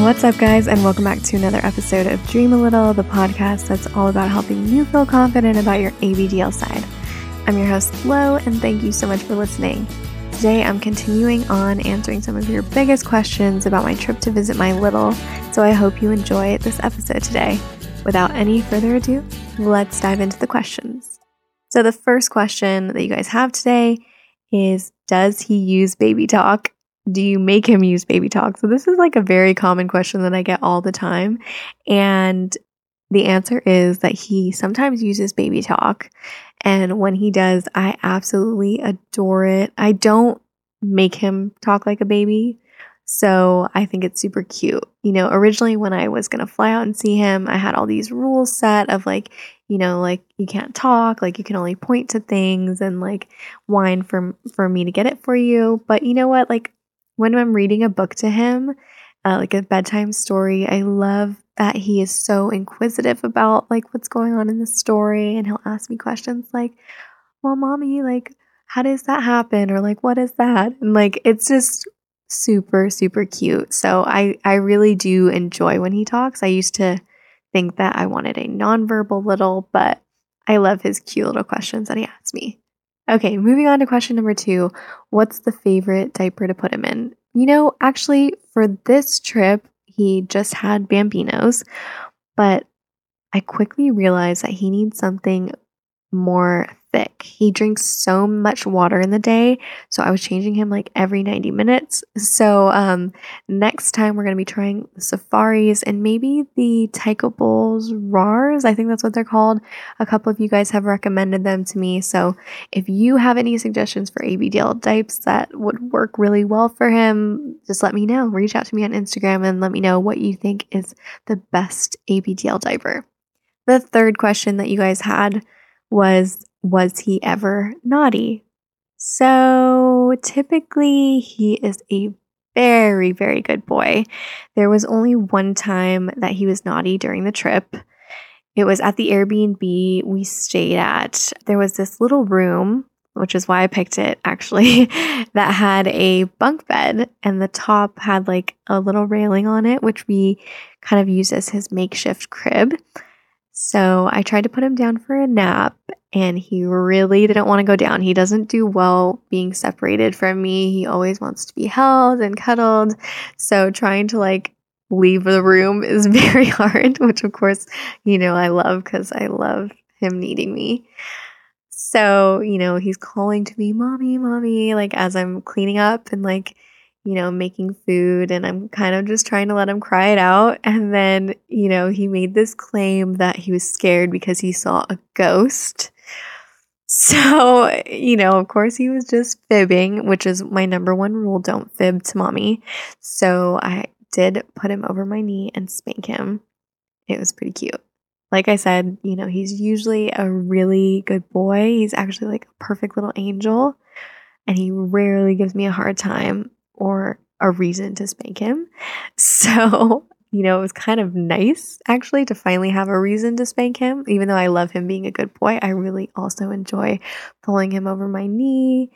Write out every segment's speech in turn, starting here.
What's up, guys, and welcome back to another episode of Dream a Little, the podcast that's all about helping you feel confident about your ABDL side. I'm your host, Flo, and thank you so much for listening. Today, I'm continuing on answering some of your biggest questions about my trip to visit my little, so I hope you enjoy this episode today. Without any further ado, let's dive into the questions. So, the first question that you guys have today is Does he use baby talk? Do you make him use baby talk? So, this is like a very common question that I get all the time. And the answer is that he sometimes uses baby talk. And when he does, I absolutely adore it. I don't make him talk like a baby. So I think it's super cute. You know, originally when I was going to fly out and see him, I had all these rules set of like, you know, like you can't talk, like you can only point to things and like whine for for me to get it for you. But you know what? Like when I'm reading a book to him, uh, like a bedtime story, I love that he is so inquisitive about like what's going on in the story and he'll ask me questions like well mommy like how does that happen? or like what is that? And like it's just super super cute. So i i really do enjoy when he talks. I used to think that i wanted a nonverbal little but i love his cute little questions that he asks me okay moving on to question number two. What's the favorite diaper to put him in? You know actually for this trip he just had Bambinos, but I quickly realized that he needs something more thick. He drinks so much water in the day, so I was changing him like every 90 minutes. So um next time we're going to be trying the safaris and maybe the Tykables Rawrs. I think that's what they're called. A couple of you guys have recommended them to me. So if you have any suggestions for ABDL diapers that would work really well for him, just let me know. Reach out to me on Instagram and let me know what you think is the best ABDL diaper. The third question that you guys had was was he ever naughty? So typically, he is a very, very good boy. There was only one time that he was naughty during the trip. It was at the Airbnb we stayed at. There was this little room, which is why I picked it actually, that had a bunk bed, and the top had like a little railing on it, which we kind of used as his makeshift crib. So I tried to put him down for a nap and he really didn't want to go down. He doesn't do well being separated from me. He always wants to be held and cuddled. So trying to like leave the room is very hard, which of course, you know, I love because I love him needing me. So, you know, he's calling to me, mommy, mommy, like as I'm cleaning up and like you know, making food and I'm kind of just trying to let him cry it out. And then, you know, he made this claim that he was scared because he saw a ghost. So, you know, of course, he was just fibbing, which is my number one rule don't fib to mommy. So I did put him over my knee and spank him. It was pretty cute. Like I said, you know, he's usually a really good boy. He's actually like a perfect little angel, and he rarely gives me a hard time or a reason to spank him. So, you know, it was kind of nice actually to finally have a reason to spank him. Even though I love him being a good boy, I really also enjoy pulling him over my knee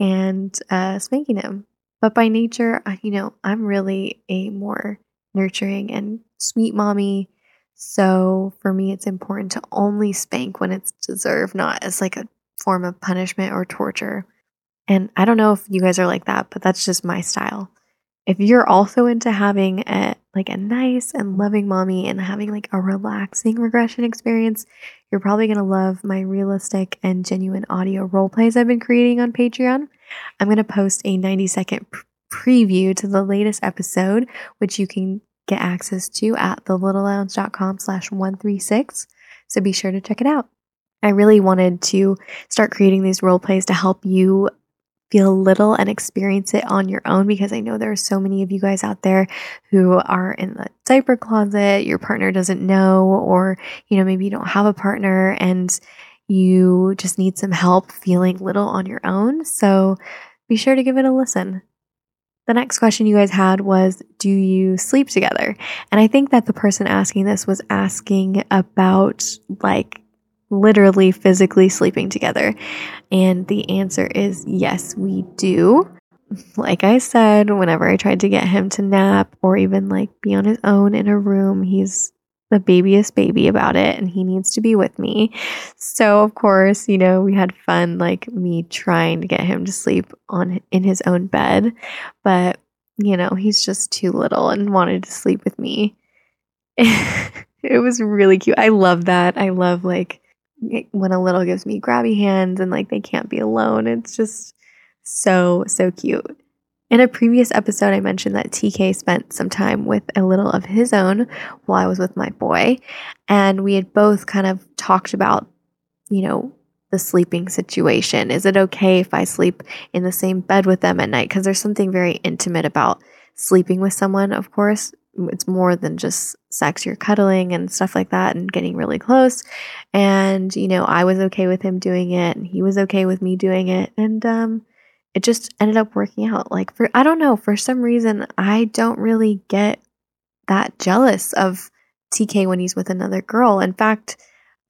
and uh, spanking him. But by nature, you know, I'm really a more nurturing and sweet mommy. So for me, it's important to only spank when it's deserved, not as like a form of punishment or torture. And I don't know if you guys are like that, but that's just my style. If you're also into having a like a nice and loving mommy and having like a relaxing regression experience, you're probably going to love my realistic and genuine audio role plays I've been creating on Patreon. I'm going to post a 90 second preview to the latest episode, which you can get access to at thelittlelounge.com slash 136. So be sure to check it out. I really wanted to start creating these role plays to help you feel little and experience it on your own because I know there are so many of you guys out there who are in the diaper closet, your partner doesn't know, or, you know, maybe you don't have a partner and you just need some help feeling little on your own. So be sure to give it a listen. The next question you guys had was Do you sleep together? And I think that the person asking this was asking about like literally physically sleeping together? And the answer is yes, we do. like I said, whenever I tried to get him to nap or even like be on his own in a room, he's the babyest baby about it and he needs to be with me. So of course, you know, we had fun like me trying to get him to sleep on in his own bed, but you know, he's just too little and wanted to sleep with me. it was really cute. I love that. I love like when a little gives me grabby hands and like they can't be alone. It's just so so cute. In a previous episode, I mentioned that TK spent some time with a little of his own while I was with my boy. And we had both kind of talked about, you know, the sleeping situation. Is it okay if I sleep in the same bed with them at night? Because there's something very intimate about sleeping with someone, of course. It's more than just sex, you're cuddling and stuff like that and getting really close. And, you know, I was okay with him doing it and he was okay with me doing it. And, um, it just ended up working out. Like for I don't know, for some reason I don't really get that jealous of TK when he's with another girl. In fact,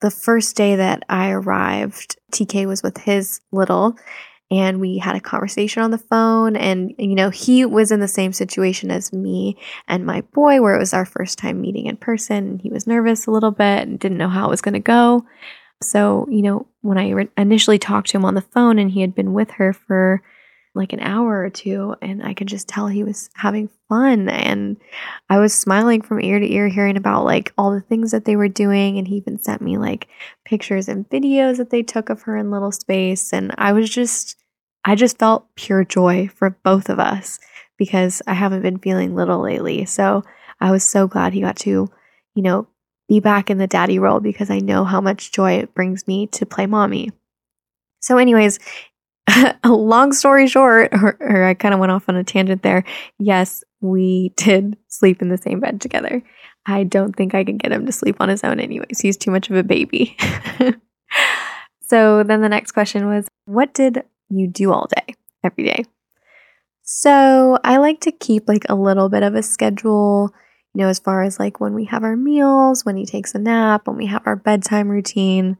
the first day that I arrived, TK was with his little and we had a conversation on the phone and you know, he was in the same situation as me and my boy where it was our first time meeting in person and he was nervous a little bit and didn't know how it was going to go. So, you know, when I re- initially talked to him on the phone and he had been with her for like an hour or two and I could just tell he was having fun and I was smiling from ear to ear hearing about like all the things that they were doing and he even sent me like pictures and videos that they took of her in little space and I was just I just felt pure joy for both of us because I haven't been feeling little lately. So I was so glad he got to, you know, be back in the daddy role because I know how much joy it brings me to play mommy. So, anyways, a long story short, or, or I kind of went off on a tangent there. Yes, we did sleep in the same bed together. I don't think I can get him to sleep on his own, anyways. He's too much of a baby. so then the next question was What did you do all day, every day? So I like to keep like a little bit of a schedule, you know, as far as like when we have our meals, when he takes a nap, when we have our bedtime routine.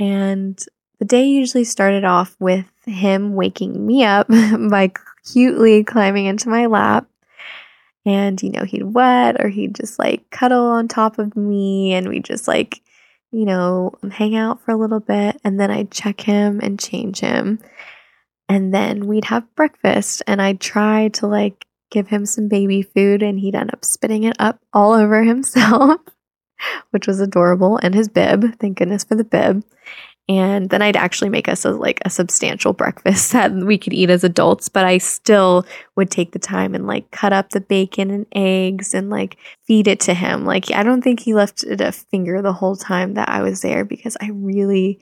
And the day usually started off with him waking me up by cutely climbing into my lap. And, you know, he'd wet or he'd just like cuddle on top of me and we just like, you know, hang out for a little bit. And then I'd check him and change him. And then we'd have breakfast and I'd try to like give him some baby food and he'd end up spitting it up all over himself, which was adorable, and his bib. Thank goodness for the bib and then I'd actually make us a, like a substantial breakfast that we could eat as adults, but I still would take the time and like cut up the bacon and eggs and like feed it to him. Like I don't think he lifted a finger the whole time that I was there because I really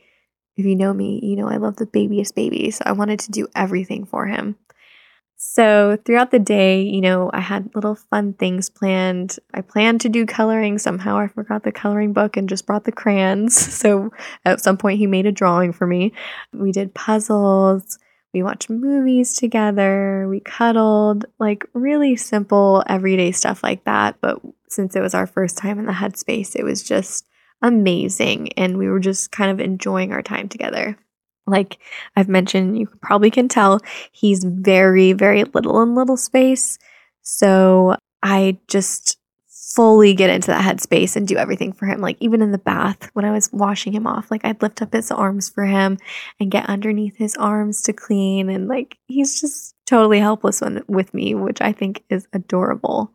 if you know me, you know I love the babyest baby, so I wanted to do everything for him. So throughout the day, you know, I had little fun things planned. I planned to do coloring. Somehow I forgot the coloring book and just brought the crayons. So at some point, he made a drawing for me. We did puzzles. We watched movies together. We cuddled, like really simple, everyday stuff like that. But since it was our first time in the headspace, it was just amazing. And we were just kind of enjoying our time together. Like I've mentioned, you probably can tell he's very, very little in little space. So I just fully get into that headspace and do everything for him. Like even in the bath when I was washing him off, like I'd lift up his arms for him and get underneath his arms to clean. And like he's just totally helpless when, with me, which I think is adorable.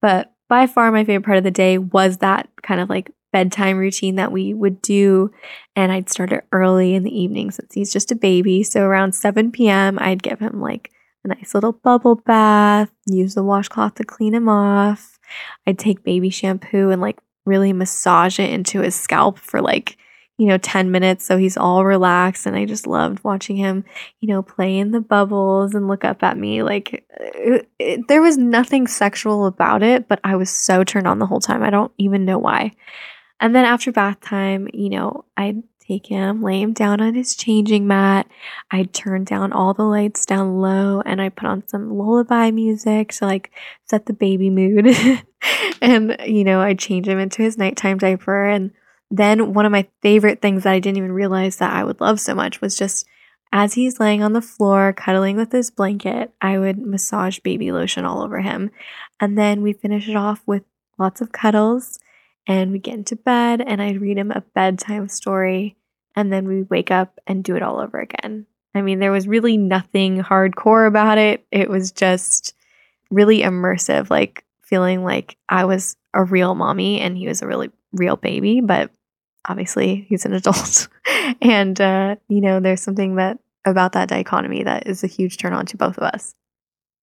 But by far my favorite part of the day was that kind of like bedtime routine that we would do. And I'd start it early in the evening since he's just a baby. So around 7 p.m., I'd give him like a nice little bubble bath, use the washcloth to clean him off. I'd take baby shampoo and like really massage it into his scalp for like, you know, 10 minutes so he's all relaxed. And I just loved watching him, you know, play in the bubbles and look up at me. Like, it, it, there was nothing sexual about it, but I was so turned on the whole time. I don't even know why. And then after bath time, you know, I'd take him, lay him down on his changing mat. I'd turn down all the lights down low and I put on some lullaby music to like set the baby mood. and, you know, I'd change him into his nighttime diaper. And then one of my favorite things that I didn't even realize that I would love so much was just As he's laying on the floor, cuddling with his blanket, I would massage baby lotion all over him. And then we finish it off with lots of cuddles and we get into bed and I'd read him a bedtime story and then we wake up and do it all over again. I mean, there was really nothing hardcore about it. It was just really immersive, like feeling like I was a real mommy and he was a really real baby, but obviously he's an adult. and, uh, you know, there's something that about that dichotomy that is a huge turn on to both of us.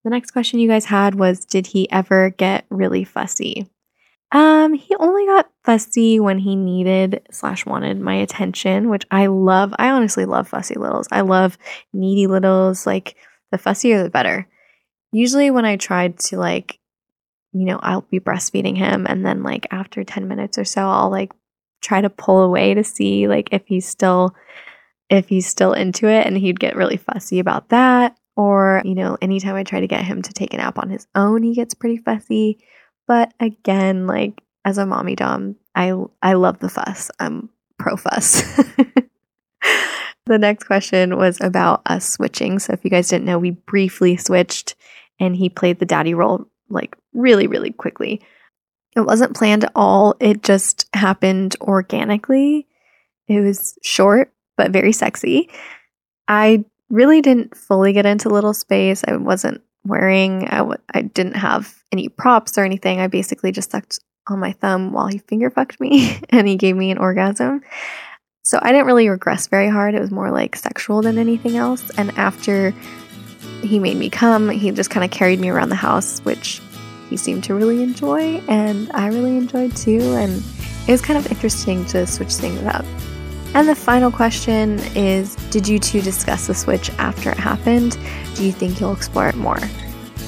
The next question you guys had was Did he ever get really fussy? Um, he only got fussy when he needed slash wanted my attention, which I love. I honestly love fussy littles. I love needy littles. Like the fussier the better. Usually when I tried to like, you know, I'll be breastfeeding him and then like after 10 minutes or so, I'll like try to pull away to see like if he's still if he's still into it and he'd get really fussy about that. Or, you know, anytime I try to get him to take a nap on his own, he gets pretty fussy. But again, like as a mommy dom, I I love the fuss. I'm pro fuss. the next question was about us switching. So if you guys didn't know, we briefly switched and he played the daddy role like really really quickly. It wasn't planned at all. It just happened organically. It was short but very sexy. I really didn't fully get into Little Space. I wasn't wearing, I w- I didn't have any props or anything. I basically just sucked on my thumb while he finger fucked me and he gave me an orgasm. So I didn't really regress very hard. It was more like sexual than anything else. And after he made me come, he just kind of carried me around the house, which he seemed to really enjoy. And I really enjoyed too. And it was kind of interesting to switch things up. And the final question is Did you two discuss the Switch after it happened? Do you think you'll explore it more?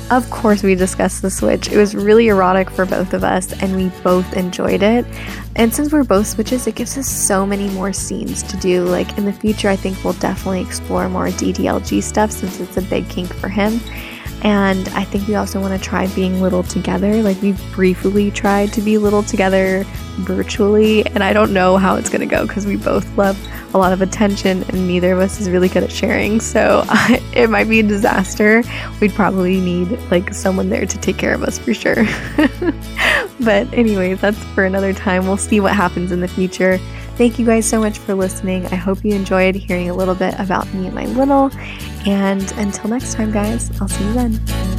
Of course, we discussed the Switch. It was really erotic for both of us, and we both enjoyed it. And since we're both Switches, it gives us so many more scenes to do. Like in the future, I think we'll definitely explore more DDLG stuff since it's a big kink for him. And I think we also want to try being little together. Like we briefly tried to be little together virtually, and I don't know how it's going to go because we both love a lot of attention and neither of us is really good at sharing. So it might be a disaster. We'd probably need like someone there to take care of us for sure. but anyway, that's for another time. We'll see what happens in the future. Thank you guys so much for listening. I hope you enjoyed hearing a little bit about me and my little. And until next time, guys, I'll see you then.